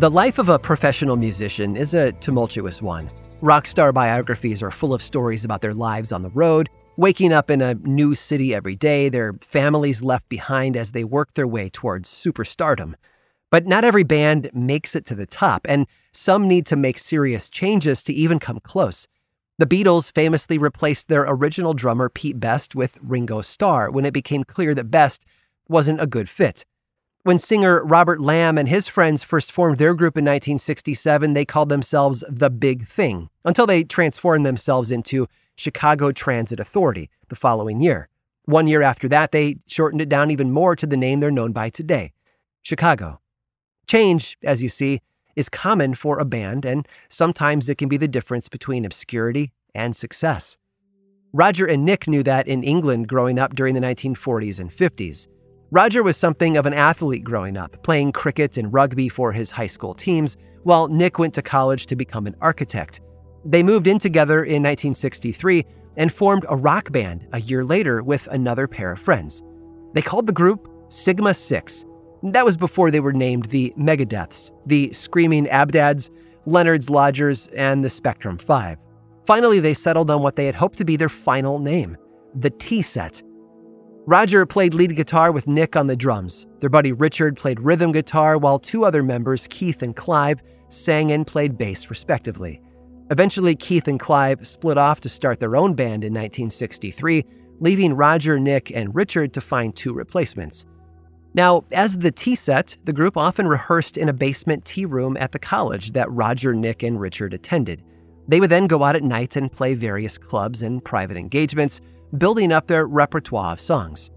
The life of a professional musician is a tumultuous one. Rock star biographies are full of stories about their lives on the road, waking up in a new city every day, their families left behind as they work their way towards superstardom. But not every band makes it to the top, and some need to make serious changes to even come close. The Beatles famously replaced their original drummer Pete Best with Ringo Starr when it became clear that Best wasn't a good fit. When singer Robert Lamm and his friends first formed their group in 1967, they called themselves The Big Thing until they transformed themselves into Chicago Transit Authority the following year. One year after that, they shortened it down even more to the name they're known by today Chicago. Change, as you see, is common for a band, and sometimes it can be the difference between obscurity and success. Roger and Nick knew that in England growing up during the 1940s and 50s. Roger was something of an athlete growing up, playing cricket and rugby for his high school teams, while Nick went to college to become an architect. They moved in together in 1963 and formed a rock band a year later with another pair of friends. They called the group Sigma Six. That was before they were named the Megadeths, the Screaming Abdabs, Leonard's Lodgers, and the Spectrum Five. Finally, they settled on what they had hoped to be their final name, the Tea Set. Roger played lead guitar with Nick on the drums. Their buddy Richard played rhythm guitar, while two other members, Keith and Clive, sang and played bass, respectively. Eventually, Keith and Clive split off to start their own band in 1963, leaving Roger, Nick, and Richard to find two replacements. Now, as the tea set, the group often rehearsed in a basement tea room at the college that Roger, Nick, and Richard attended. They would then go out at night and play various clubs and private engagements, building up their repertoire of songs.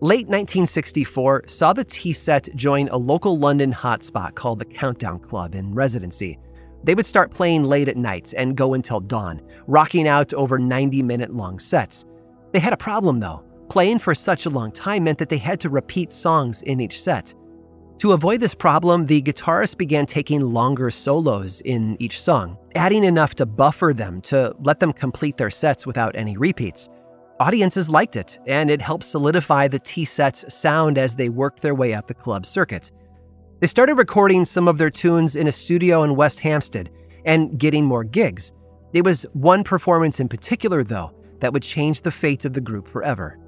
Late 1964 saw the tea set join a local London hotspot called the Countdown Club in residency. They would start playing late at night and go until dawn, rocking out over 90 minute long sets. They had a problem though. Playing for such a long time meant that they had to repeat songs in each set. To avoid this problem, the guitarist began taking longer solos in each song, adding enough to buffer them to let them complete their sets without any repeats. Audiences liked it, and it helped solidify the Tea Set's sound as they worked their way up the club circuit. They started recording some of their tunes in a studio in West Hampstead and getting more gigs. It was one performance in particular, though, that would change the fate of the group forever.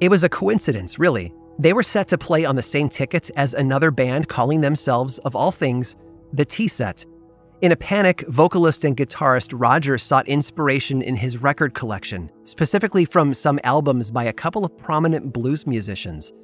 It was a coincidence, really. They were set to play on the same ticket as another band calling themselves, of all things, the Tea Set. In a panic, vocalist and guitarist Roger sought inspiration in his record collection, specifically from some albums by a couple of prominent blues musicians.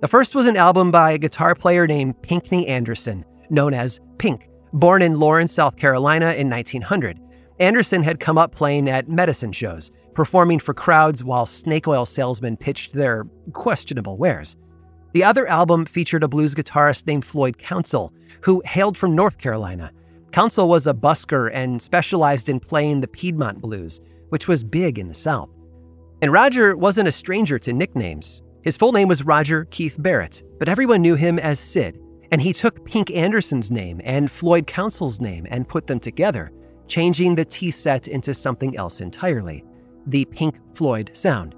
The first was an album by a guitar player named Pinkney Anderson, known as Pink, born in Laurens, South Carolina in 1900. Anderson had come up playing at medicine shows, performing for crowds while snake oil salesmen pitched their questionable wares. The other album featured a blues guitarist named Floyd Council, who hailed from North Carolina. Council was a busker and specialized in playing the Piedmont blues, which was big in the South. And Roger wasn't a stranger to nicknames. His full name was Roger Keith Barrett, but everyone knew him as Sid, and he took Pink Anderson's name and Floyd Council's name and put them together, changing the Tea set into something else entirely the Pink Floyd sound.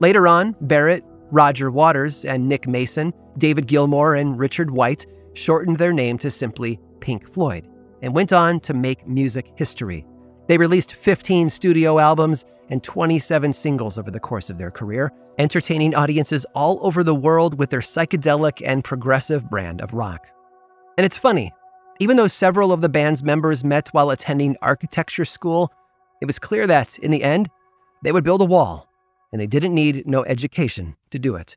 Later on, Barrett, Roger Waters, and Nick Mason, David Gilmour, and Richard Wright shortened their name to simply Pink Floyd and went on to make music history. They released 15 studio albums and 27 singles over the course of their career, entertaining audiences all over the world with their psychedelic and progressive brand of rock. And it's funny, even though several of the band's members met while attending architecture school, it was clear that, in the end, they would build a wall, and they didn't need no education to do it.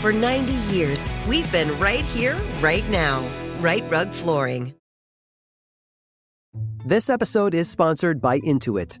For 90 years, we've been right here, right now. Rite Rug Flooring. This episode is sponsored by Intuit.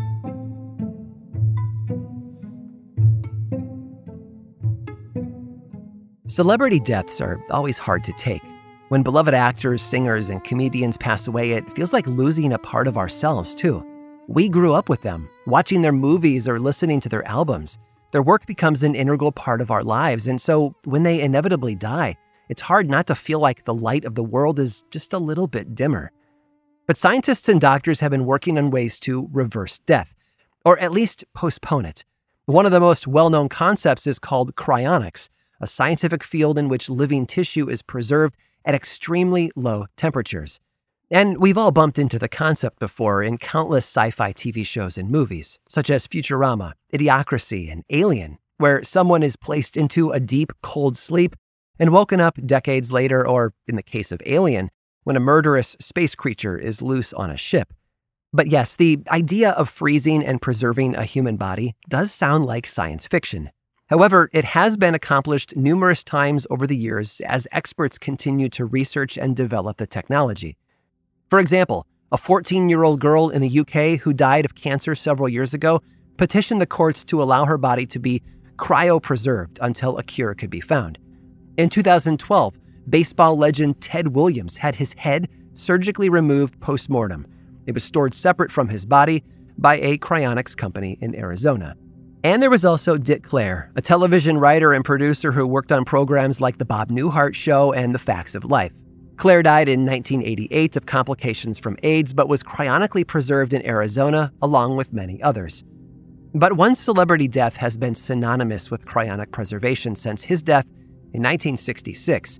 Celebrity deaths are always hard to take. When beloved actors, singers, and comedians pass away, it feels like losing a part of ourselves, too. We grew up with them, watching their movies or listening to their albums. Their work becomes an integral part of our lives, and so when they inevitably die, it's hard not to feel like the light of the world is just a little bit dimmer. But scientists and doctors have been working on ways to reverse death, or at least postpone it. One of the most well known concepts is called cryonics, a scientific field in which living tissue is preserved at extremely low temperatures. And we've all bumped into the concept before in countless sci fi TV shows and movies, such as Futurama, Idiocracy, and Alien, where someone is placed into a deep, cold sleep and woken up decades later, or in the case of Alien, when a murderous space creature is loose on a ship. But yes, the idea of freezing and preserving a human body does sound like science fiction. However, it has been accomplished numerous times over the years as experts continue to research and develop the technology. For example, a 14 year old girl in the UK who died of cancer several years ago petitioned the courts to allow her body to be cryopreserved until a cure could be found. In 2012, baseball legend Ted Williams had his head surgically removed post mortem. It was stored separate from his body by a cryonics company in Arizona. And there was also Dick Clair, a television writer and producer who worked on programs like The Bob Newhart Show and The Facts of Life. Clair died in 1988 of complications from AIDS, but was cryonically preserved in Arizona along with many others. But one celebrity death has been synonymous with cryonic preservation since his death in 1966.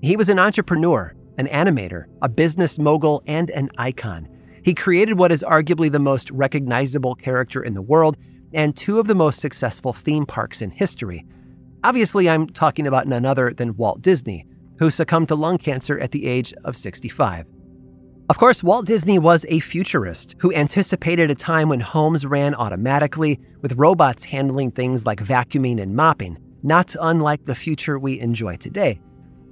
He was an entrepreneur, an animator, a business mogul, and an icon. He created what is arguably the most recognizable character in the world and two of the most successful theme parks in history. Obviously, I'm talking about none other than Walt Disney, who succumbed to lung cancer at the age of 65. Of course, Walt Disney was a futurist who anticipated a time when homes ran automatically, with robots handling things like vacuuming and mopping not unlike the future we enjoy today.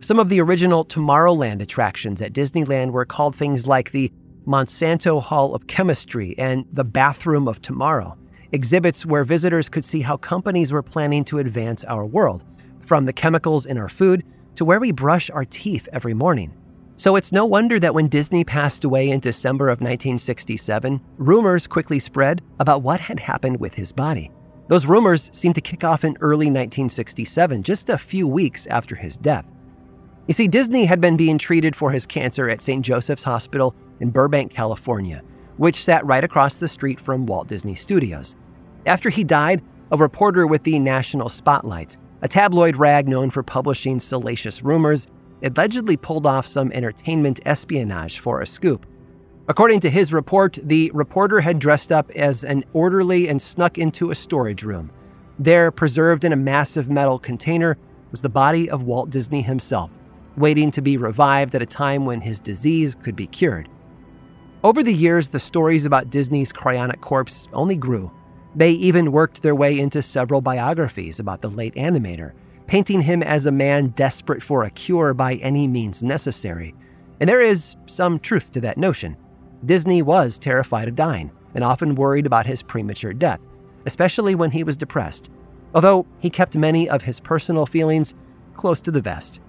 Some of the original Tomorrowland attractions at Disneyland were called things like the Monsanto Hall of Chemistry, and the Bathroom of Tomorrow, exhibits where visitors could see how companies were planning to advance our world, from the chemicals in our food to where we brush our teeth every morning. So it's no wonder that when Disney passed away in December of 1967, rumors quickly spread about what had happened with his body. Those rumors seemed to kick off in early 1967, just a few weeks after his death. You see, Disney had been being treated for his cancer at St. Joseph's Hospital in Burbank, California, which sat right across the street from Walt Disney Studios. After he died, a reporter with the National Spotlight, a tabloid rag known for publishing salacious rumors, allegedly pulled off some entertainment espionage for a scoop. According to his report, the reporter had dressed up as an orderly and snuck into a storage room. There, preserved in a massive metal container, was the body of Walt Disney himself, waiting to be revived at a time when his disease could be cured. Over the years, the stories about Disney's cryonic corpse only grew. They even worked their way into several biographies about the late animator, painting him as a man desperate for a cure by any means necessary. And there is some truth to that notion. Disney was terrified of dying and often worried about his premature death, especially when he was depressed, although he kept many of his personal feelings close to the vest.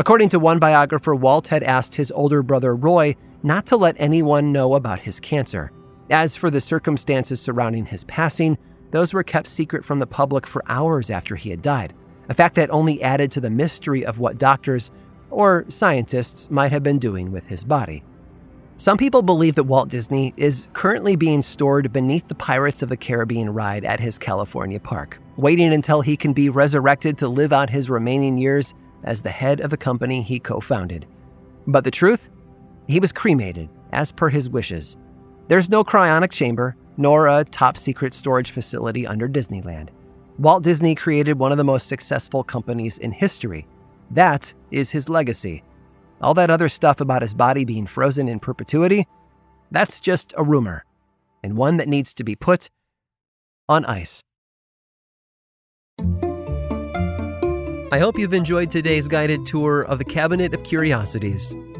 According to one biographer, Walt had asked his older brother Roy not to let anyone know about his cancer. As for the circumstances surrounding his passing, those were kept secret from the public for hours after he had died, a fact that only added to the mystery of what doctors or scientists might have been doing with his body. Some people believe that Walt Disney is currently being stored beneath the Pirates of the Caribbean ride at his California park, waiting until he can be resurrected to live out his remaining years as the head of the company he co founded. But the truth? He was cremated, as per his wishes. There's no cryonic chamber, nor a top secret storage facility under Disneyland. Walt Disney created one of the most successful companies in history. That is his legacy. All that other stuff about his body being frozen in perpetuity, that's just a rumor, and one that needs to be put on ice. I hope you've enjoyed today's guided tour of the Cabinet of Curiosities.